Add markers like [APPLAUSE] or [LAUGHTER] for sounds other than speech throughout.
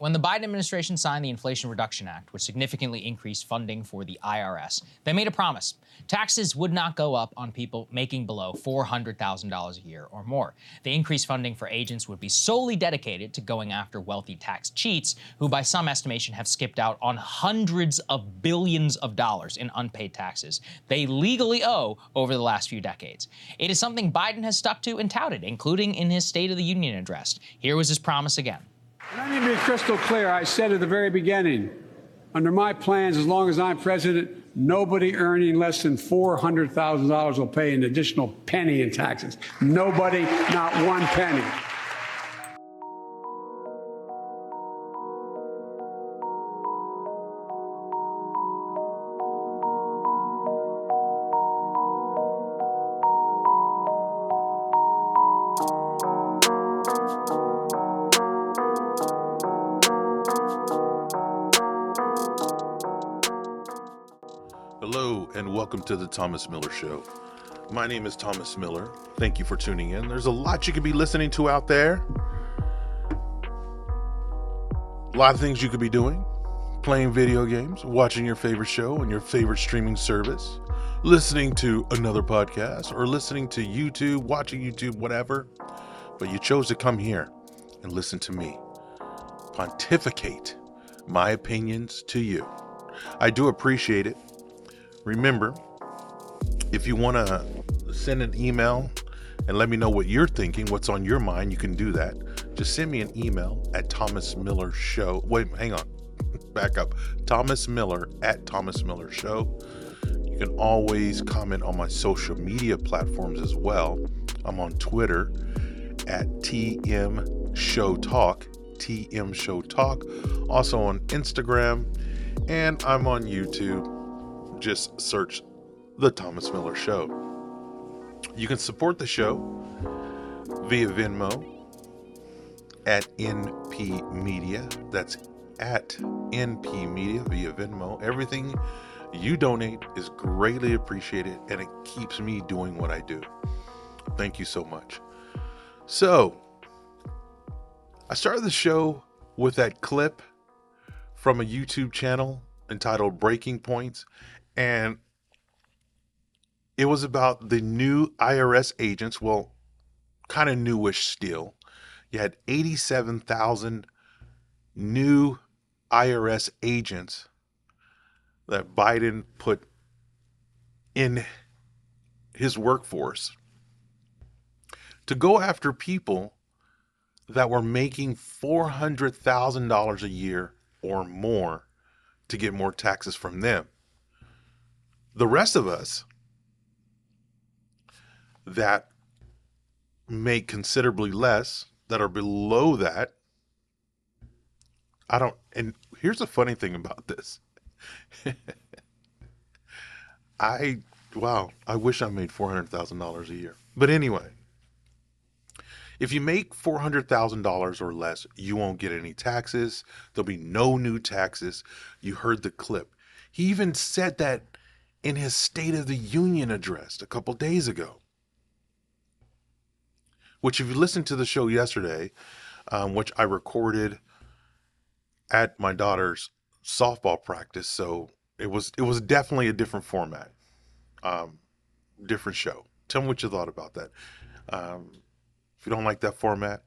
When the Biden administration signed the Inflation Reduction Act, which significantly increased funding for the IRS, they made a promise. Taxes would not go up on people making below $400,000 a year or more. The increased funding for agents would be solely dedicated to going after wealthy tax cheats who, by some estimation, have skipped out on hundreds of billions of dollars in unpaid taxes they legally owe over the last few decades. It is something Biden has stuck to and touted, including in his State of the Union address. Here was his promise again. And I need to be crystal clear. I said at the very beginning, under my plans, as long as I'm president, nobody earning less than $400,000 will pay an additional penny in taxes. Nobody, not one penny. And welcome to the Thomas Miller Show. My name is Thomas Miller. Thank you for tuning in. There's a lot you could be listening to out there. A lot of things you could be doing playing video games, watching your favorite show on your favorite streaming service, listening to another podcast, or listening to YouTube, watching YouTube, whatever. But you chose to come here and listen to me pontificate my opinions to you. I do appreciate it. Remember, if you want to send an email and let me know what you're thinking, what's on your mind, you can do that. Just send me an email at Thomas Miller Show. Wait, hang on. [LAUGHS] Back up. Thomas Miller at Thomas Miller Show. You can always comment on my social media platforms as well. I'm on Twitter at TM Show Talk. TM Show Talk. Also on Instagram. And I'm on YouTube just search The Thomas Miller Show. You can support the show via Venmo at NP Media. That's at NP Media via Venmo. Everything you donate is greatly appreciated and it keeps me doing what I do. Thank you so much. So, I started the show with that clip from a YouTube channel entitled Breaking Points and it was about the new IRS agents. Well, kind of newish still. You had 87,000 new IRS agents that Biden put in his workforce to go after people that were making $400,000 a year or more to get more taxes from them. The rest of us that make considerably less, that are below that, I don't. And here's the funny thing about this [LAUGHS] I, wow, I wish I made $400,000 a year. But anyway, if you make $400,000 or less, you won't get any taxes. There'll be no new taxes. You heard the clip. He even said that in his State of the Union address a couple days ago. Which, if you listened to the show yesterday, um, which I recorded at my daughter's softball practice, so it was it was definitely a different format, um, different show. Tell me what you thought about that. Um, if you don't like that format,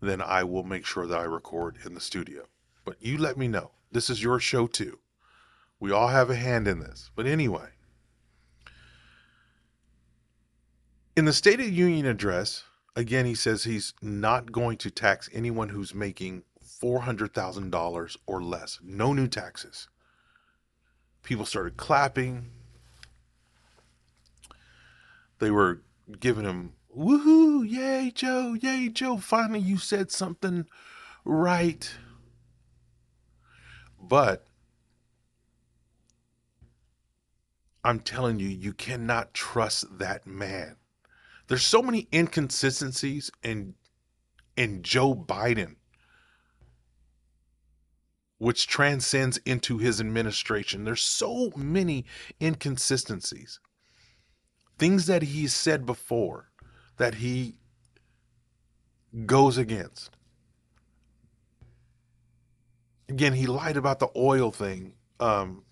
then I will make sure that I record in the studio. But you let me know. This is your show too. We all have a hand in this. But anyway, in the State of the Union address, again, he says he's not going to tax anyone who's making $400,000 or less. No new taxes. People started clapping. They were giving him, woohoo, yay, Joe, yay, Joe. Finally, you said something right. But I'm telling you, you cannot trust that man. There's so many inconsistencies in in Joe Biden which transcends into his administration. There's so many inconsistencies. Things that he's said before that he goes against. again, he lied about the oil thing, um,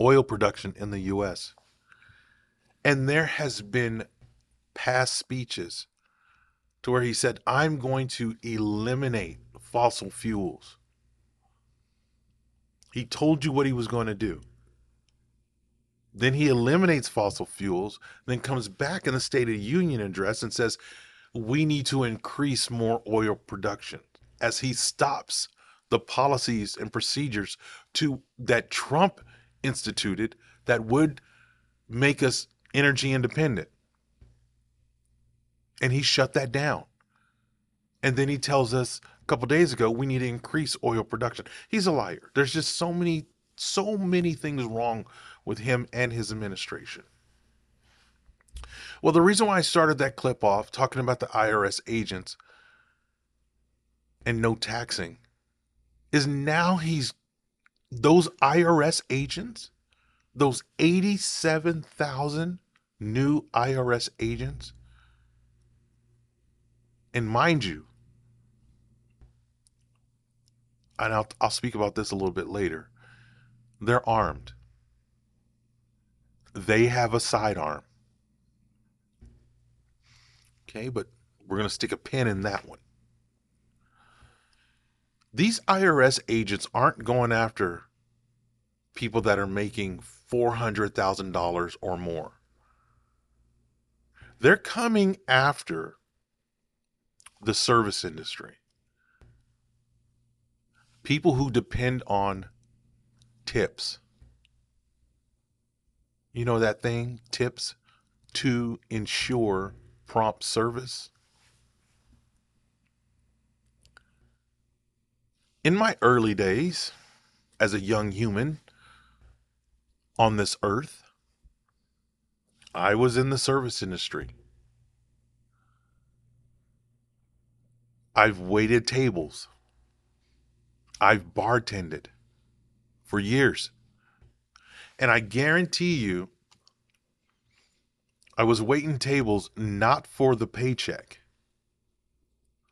oil production in the U.S. And there has been past speeches to where he said, I'm going to eliminate fossil fuels. He told you what he was going to do. Then he eliminates fossil fuels, then comes back in the State of the Union address and says, we need to increase more oil production as he stops the policies and procedures to that Trump instituted that would make us energy independent. And he shut that down. And then he tells us a couple days ago we need to increase oil production. He's a liar. There's just so many so many things wrong with him and his administration. Well, the reason why I started that clip off talking about the IRS agents and no taxing is now he's those IRS agents, those 87,000 new IRS agents. And mind you, and I'll, I'll speak about this a little bit later, they're armed. They have a sidearm. Okay, but we're going to stick a pin in that one. These IRS agents aren't going after people that are making $400,000 or more. They're coming after the service industry. People who depend on tips. You know that thing, tips, to ensure prompt service? In my early days, as a young human on this earth, I was in the service industry. I've waited tables. I've bartended for years. And I guarantee you, I was waiting tables not for the paycheck.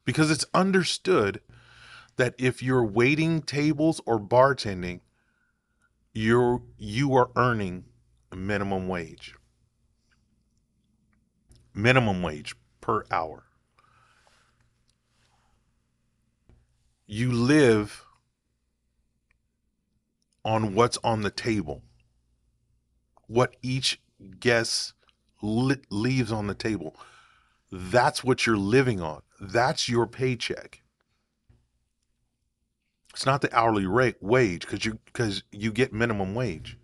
Because it's understood that if you're waiting tables or bartending, you're you are earning minimum wage. Minimum wage per hour. You live on what's on the table. What each guest li- leaves on the table. That's what you're living on. That's your paycheck. It's not the hourly rate wage because you because you get minimum wage.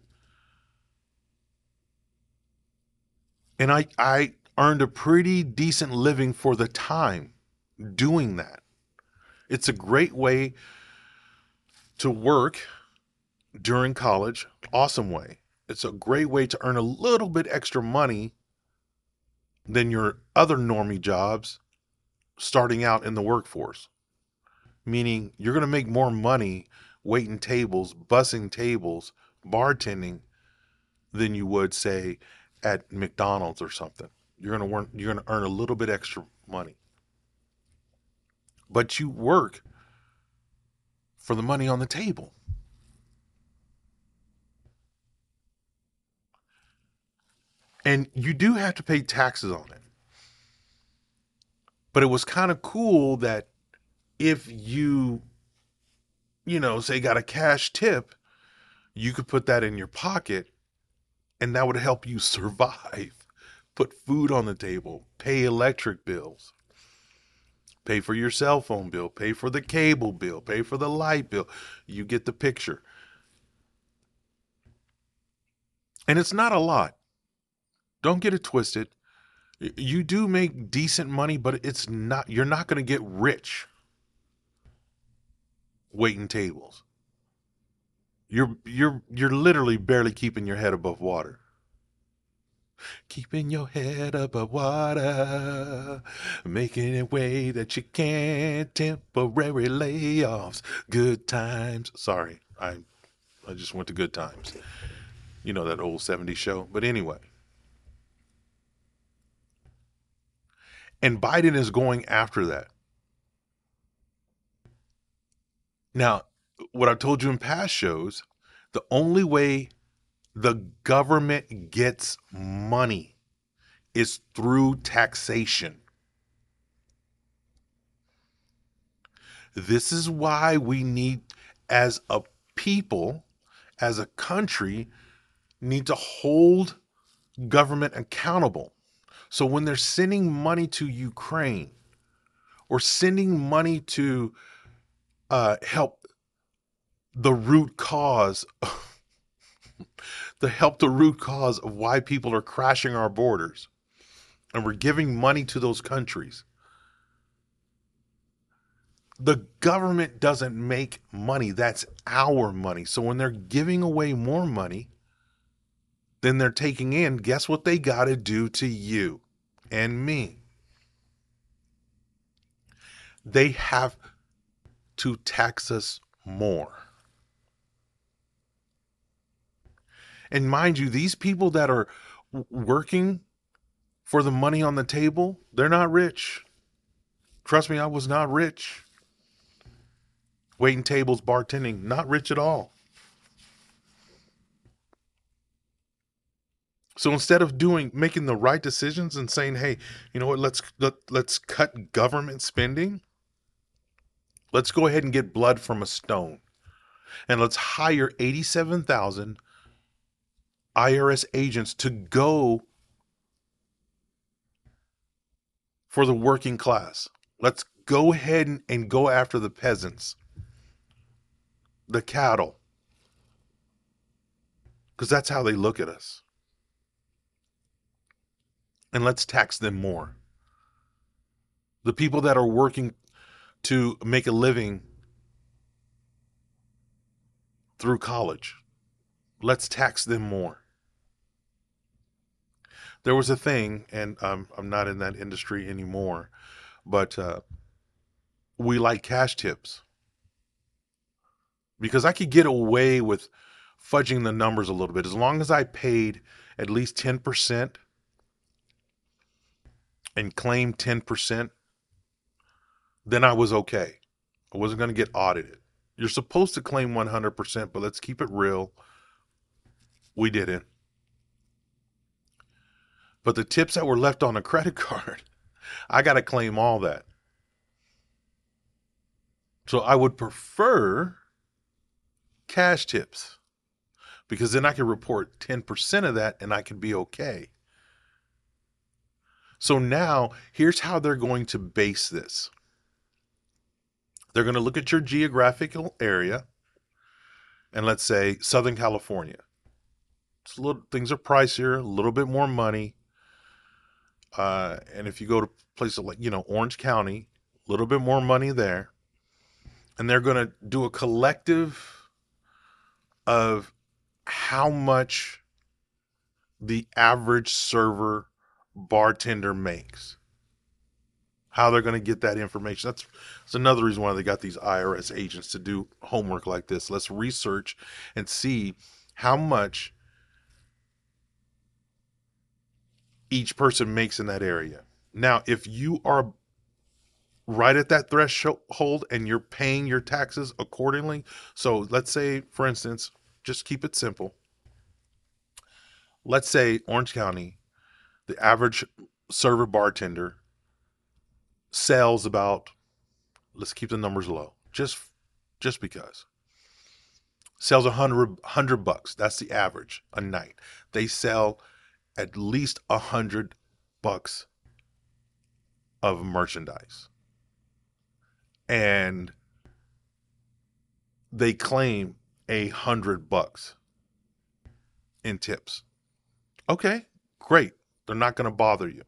And I I earned a pretty decent living for the time doing that. It's a great way to work during college. Awesome way. It's a great way to earn a little bit extra money than your other normie jobs starting out in the workforce. Meaning you're going to make more money waiting tables, bussing tables, bartending than you would say at McDonald's or something. You're going to earn, you're going to earn a little bit extra money. But you work for the money on the table. And you do have to pay taxes on it. But it was kind of cool that if you, you know, say got a cash tip, you could put that in your pocket and that would help you survive. [LAUGHS] Put food on the table, pay electric bills, pay for your cell phone bill, pay for the cable bill, pay for the light bill. You get the picture. And it's not a lot. Don't get it twisted. You do make decent money, but it's not you're not going to get rich waiting tables. You're you're you're literally barely keeping your head above water. Keeping your head above water, making a way that you can't temporary layoffs. Good times. Sorry, I I just went to good times. You know that old 70s show. But anyway. And Biden is going after that. Now, what I've told you in past shows, the only way the government gets money is through taxation. This is why we need, as a people, as a country, need to hold government accountable. So when they're sending money to Ukraine or sending money to uh, help the root cause, [LAUGHS] to help the root cause of why people are crashing our borders, and we're giving money to those countries. The government doesn't make money. That's our money. So when they're giving away more money than they're taking in, guess what they got to do to you and me? They have to tax us more. And mind you, these people that are working for the money on the table, they're not rich. Trust me, I was not rich. Waiting tables, bartending, not rich at all. So instead of doing making the right decisions and saying, "Hey, you know what? Let's let, let's cut government spending. Let's go ahead and get blood from a stone, and let's hire eighty-seven thousand IRS agents to go for the working class. Let's go ahead and, and go after the peasants, the cattle, because that's how they look at us. And let's tax them more. The people that are working to make a living through college, let's tax them more. There was a thing, and um, I'm not in that industry anymore, but uh, we like cash tips. Because I could get away with fudging the numbers a little bit. As long as I paid at least 10% and claimed 10%, then I was okay. I wasn't going to get audited. You're supposed to claim 100%, but let's keep it real. We didn't. But the tips that were left on a [LAUGHS] credit card, I got to claim all that. So I would prefer cash tips because then I can report 10% of that and I can be okay. So now here's how they're going to base this they're going to look at your geographical area and let's say Southern California. Little, things are pricier, a little bit more money. Uh, and if you go to places like, you know, Orange County, a little bit more money there. And they're going to do a collective of how much the average server bartender makes. How they're going to get that information. That's, that's another reason why they got these IRS agents to do homework like this. Let's research and see how much each person makes in that area. Now, if you are right at that threshold and you're paying your taxes accordingly, so let's say, for instance, just keep it simple. Let's say Orange County, the average server bartender sells about let's keep the numbers low just just because sells a hundred hundred bucks that's the average a night they sell at least a hundred bucks of merchandise. And they claim a hundred bucks in tips. Okay, great. They're not going to bother you.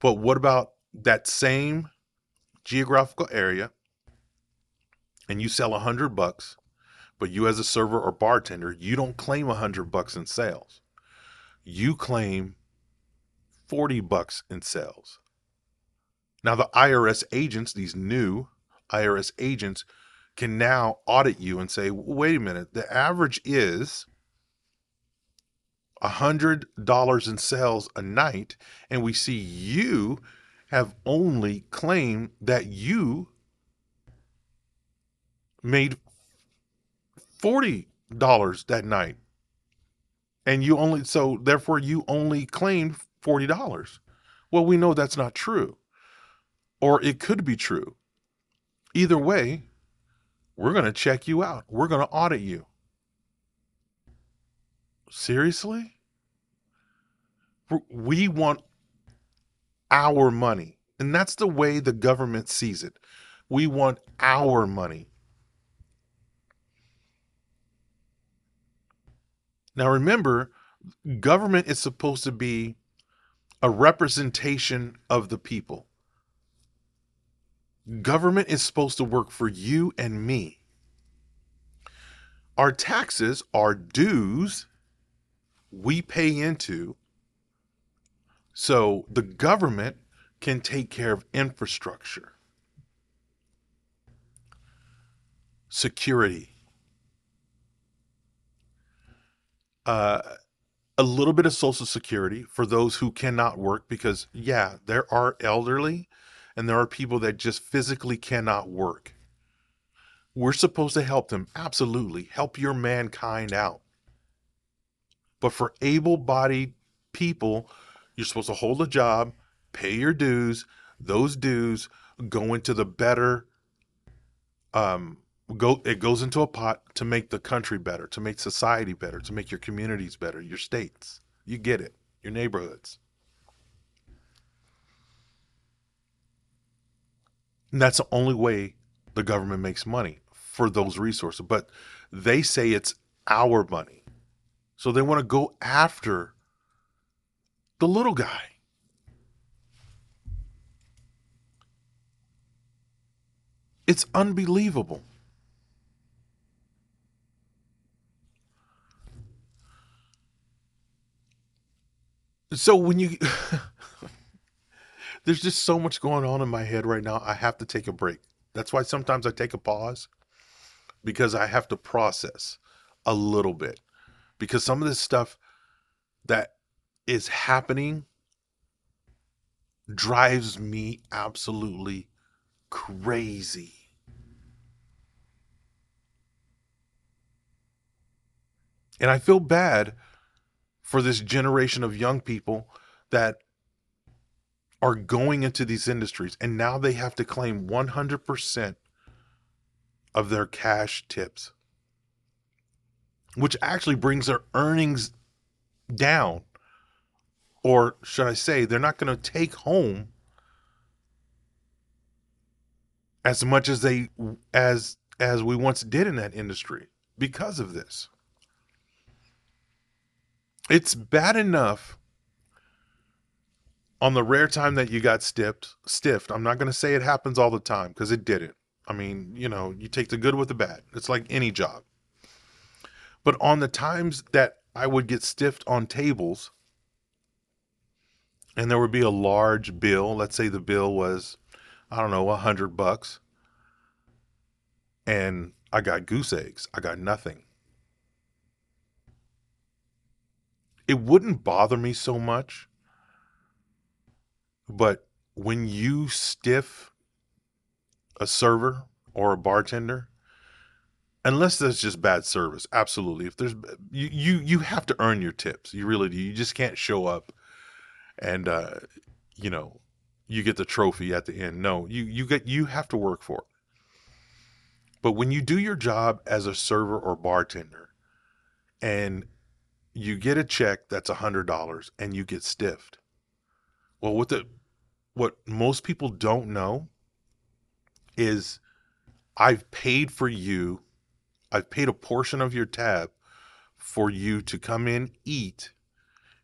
But what about that same geographical area and you sell a hundred bucks, but you as a server or bartender, you don't claim a hundred bucks in sales you claim 40 bucks in sales. Now the IRS agents, these new IRS agents can now audit you and say, "Wait a minute, the average is $100 in sales a night and we see you have only claimed that you made $40 that night. And you only, so therefore you only claimed $40. Well, we know that's not true. Or it could be true. Either way, we're going to check you out. We're going to audit you. Seriously? We want our money. And that's the way the government sees it. We want our money. Now, remember, government is supposed to be a representation of the people. Government is supposed to work for you and me. Our taxes are dues we pay into so the government can take care of infrastructure, security, uh, a little bit of social security for those who cannot work because, yeah, there are elderly and there are people that just physically cannot work. We're supposed to help them. Absolutely. Help your mankind out. But for able bodied people, you're supposed to hold a job, pay your dues. Those dues go into the better um go it goes into a pot to make the country better, to make society better, to make your communities better, your states. You get it. Your neighborhoods. And that's the only way the government makes money for those resources. But they say it's our money. So they want to go after the little guy. It's unbelievable. So when you [LAUGHS] there's just so much going on in my head right now. I have to take a break. That's why sometimes I take a pause because I have to process a little bit. Because some of this stuff that is happening drives me absolutely crazy. And I feel bad for this generation of young people that are going into these industries and now they have to claim 100% of their cash tips, which actually brings their earnings down. Or should I say, they're not going to take home as much as they as as we once did in that industry because of this. It's bad enough on the rare time that you got stiffed, stiffed, I'm not going to say it happens all the time because it didn't. I mean, you know, you take the good with the bad. It's like any job. But on the times that I would get stiffed on tables and there would be a large bill, let's say the bill was I don't know, a hundred bucks. And I got goose eggs. I got nothing. It wouldn't bother me so much but when you stiff a server or a bartender, unless that's just bad service, absolutely. If there's you you you have to earn your tips. You really do. You just can't show up and uh, you know you get the trophy at the end. No, you you get you have to work for it. But when you do your job as a server or bartender, and you get a check that's a hundred dollars and you get stiffed, well, what the what most people don't know is I've paid for you, I've paid a portion of your tab for you to come in, eat,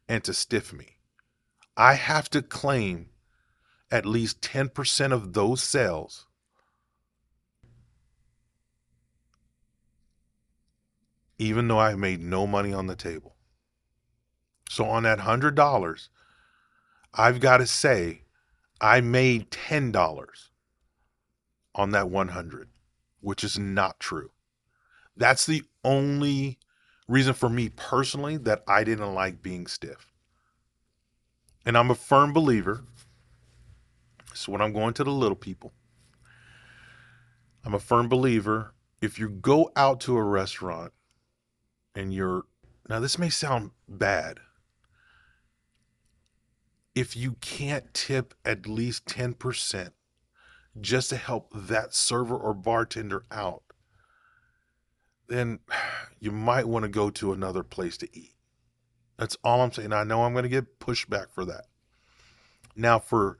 and to stiff me. I have to claim at least 10% of those sales even though I made no money on the table. So on that $100, I've got to say I made $10 on that 100, which is not true. That's the only reason for me personally that I didn't like being stiff. And I'm a firm believer. So when I'm going to the little people, I'm a firm believer. If you go out to a restaurant and you're now this may sound bad. If you can't tip at least 10% just to help that server or bartender out then [SIGHS] you might want to go to another place to eat that's all i'm saying. I know i'm going to get pushback for that. Now for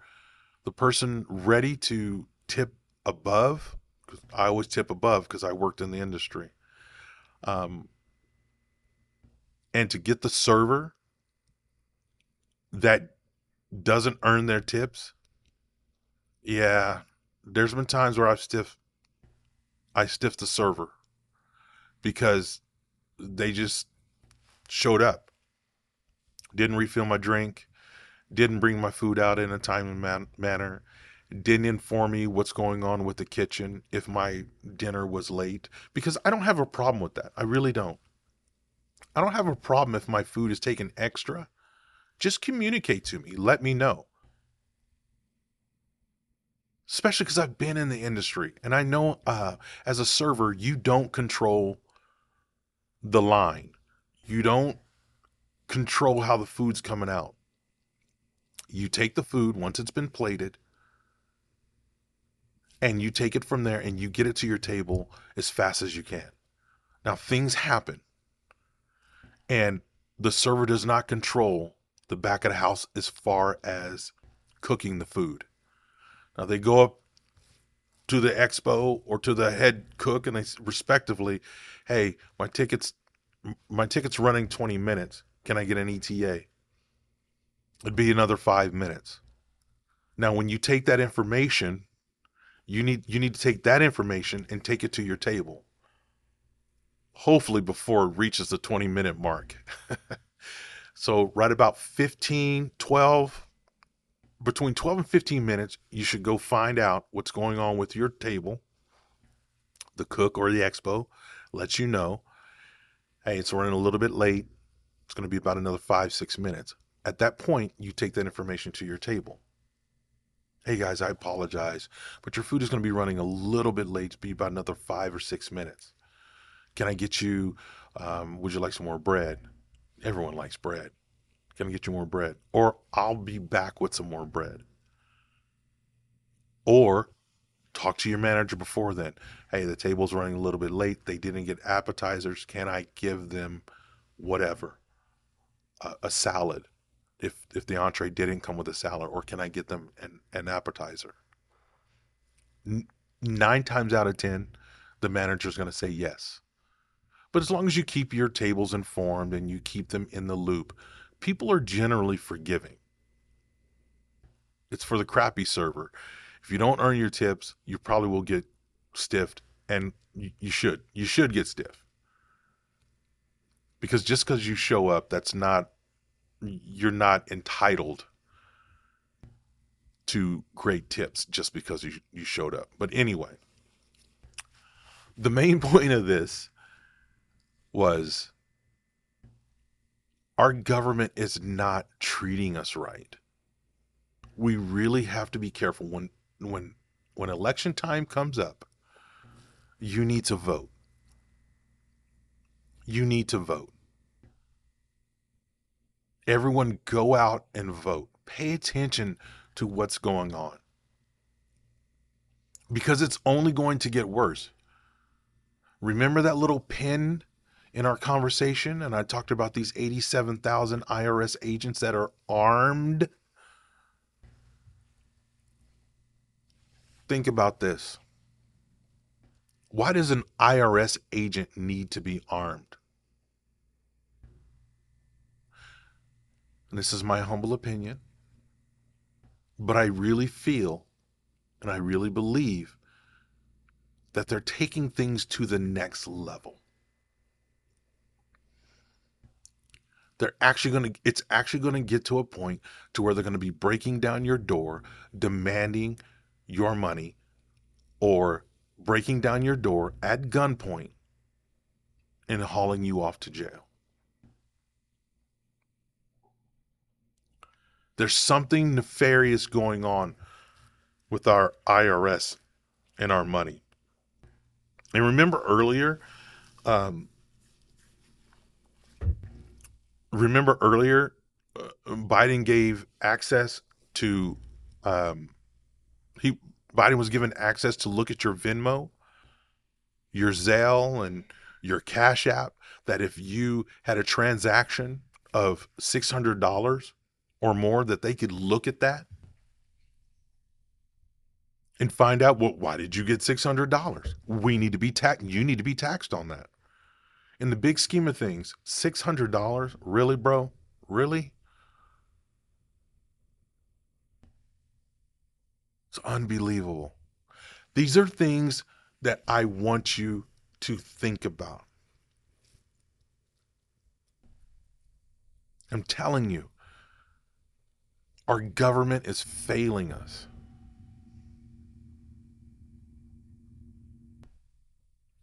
the person ready to tip above 'cause i always tip above because i worked in the industry um, and to get the server that doesn't earn their tips yeah there's been times where i've stiff i stiffed the server because they just showed up didn't refill my drink didn't bring my food out in a timely man- manner didn't inform me what's going on with the kitchen if my dinner was late because I don't have a problem with that. I really don't. I don't have a problem if my food is taken extra. Just communicate to me. Let me know. Especially because I've been in the industry and I know uh, as a server, you don't control the line. You don't control how the food's coming out. You take the food once it's been plated and you take it from there and you get it to your table as fast as you can. Now, things happen, and the server does not control the back of the house as far as cooking the food. Now, they go up to the expo or to the head cook and they respectively, hey, my ticket's my ticket's running 20 minutes. Can I get an ETA? It'd be another five minutes. Now, when you take that information you need you need to take that information and take it to your table hopefully before it reaches the 20 minute mark [LAUGHS] so right about 15 12 between 12 and 15 minutes you should go find out what's going on with your table the cook or the expo lets you know hey it's running a little bit late it's going to be about another five six minutes at that point you take that information to your table hey guys, I apologize, but your food is going to be running a little bit late, to be about another five or six minutes. Can I get you, um, would you like some more bread? Everyone likes bread. Can I get you more bread? Or I'll be back with some more bread. Or talk to your manager before then. Hey, the table's running a little bit late. They didn't get appetizers. Can I give them whatever? A, a salad if if the entree didn't come with a salad, or can I get them an, an appetizer? N- nine times out of ten, the manager's going to say yes. But as long as you keep your tables informed and you keep them in the loop, people are generally forgiving. It's for the crappy server. If you don't earn your tips, you probably will get stiffed, and you, you should. You should get stiff. Because just because you show up, that's not you're not entitled to great tips just because you, you showed up. But anyway, the main [LAUGHS] point of this was our government is not treating us right. We really have to be careful when when when election time comes up. You need to vote. You need to vote everyone go out and vote. Pay attention to what's going on. Because it's only going to get worse. Remember that little pin in our conversation? And I talked about these 87,000 IRS agents that are armed. Think about this. Why does an IRS agent need to be armed? And this is my humble opinion, but I really feel and I really believe that they're taking things to the next level. They're actually going to it's actually going to get to a point to where they're going to be breaking down your door, demanding your money or breaking down your door at gunpoint and hauling you off to jail. There's something nefarious going on with our IRS and our money. And remember earlier, um, remember earlier, uh, Biden gave access to, um, he Biden was given access to look at your Venmo, your Zelle, and your Cash App. That if you had a transaction of six hundred dollars or more, that they could look at that and find out well, why did you get six hundred dollars? We need to be taxed. You need to be taxed on that. In the big scheme of things, six hundred dollars, really, bro? Really? It's unbelievable. These are things that I want you to think about. I'm telling you, our government is failing us.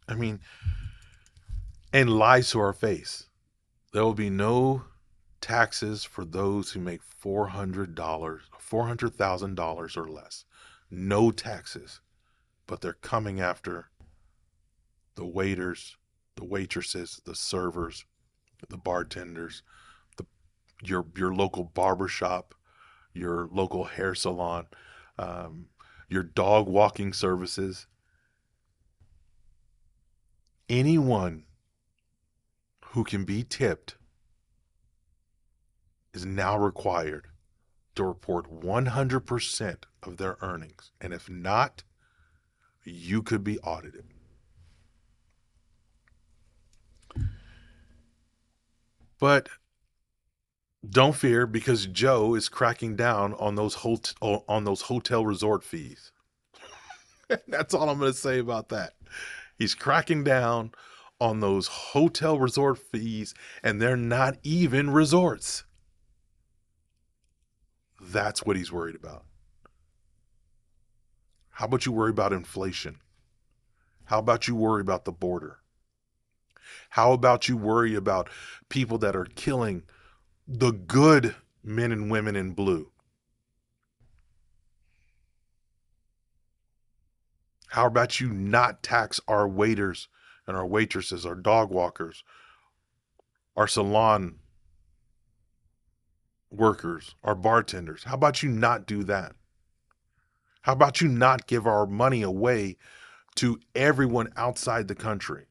I mean, and lies to our face. There will be no taxes for those who make $400, $400,000 or less. No taxes. But they're coming after the waiters, the waitresses, the servers, the bartenders, the your your local barber shop, your local hair salon, um, your dog walking services. Anyone who can be tipped is now required to report 100% of their earnings. And if not, you could be audited. But don't fear because Joe is cracking down on those hot- on those hotel resort fees. [LAUGHS] That's all I'm going to say about that. He's cracking down on those hotel resort fees and they're not even resorts. That's what he's worried about. How about you worry about inflation? How about you worry about the border? How about you worry about people that are killing the good men and women in blue? How about you not tax our waiters and our waitresses, our dog walkers, our salon workers, our bartenders? How about you not do that? How about you not give our money away to everyone outside the country?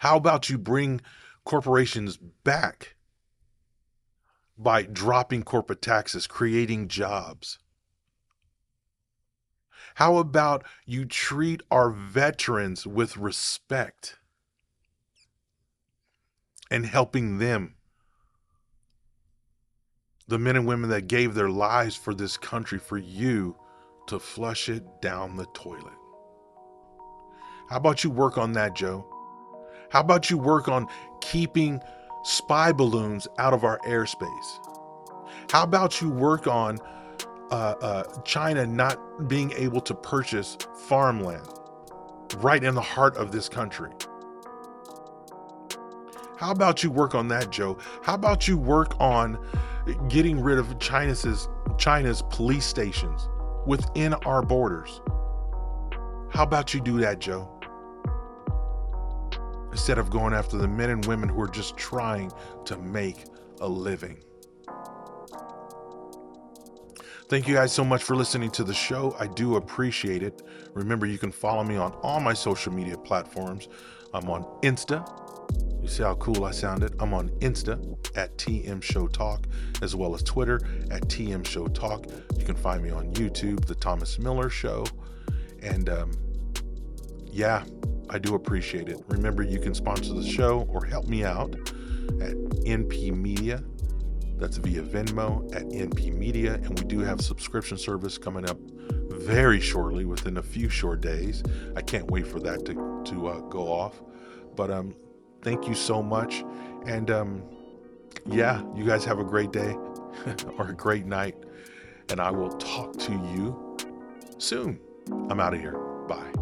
How about you bring corporations back by dropping corporate taxes, creating jobs? How about you treat our veterans with respect and helping them? The men and women that gave their lives for this country, for you to flush it down the toilet. How about you work on that, Joe? How about you work on keeping spy balloons out of our airspace? How about you work on uh, uh, China not being able to purchase farmland right in the heart of this country? How about you work on that, Joe? How about you work on getting rid of China's China's police stations within our borders? How about you do that, Joe? Instead of going after the men and women who are just trying to make a living. Thank you guys so much for listening to the show. I do appreciate it. Remember, you can follow me on all my social media platforms. I'm on Insta. You see how cool I sounded? I'm on Insta at TM Show Talk, as well as Twitter at TM Show Talk. You can find me on YouTube, The Thomas Miller Show. And um, yeah, I do appreciate it. Remember, you can sponsor the show or help me out at NP Media that's via Venmo at NP Media. And we do have subscription service coming up very shortly, within a few short days. I can't wait for that to, to uh, go off. But um, thank you so much. And um, yeah, you guys have a great day [LAUGHS] or a great night. And I will talk to you soon. I'm out of here. Bye.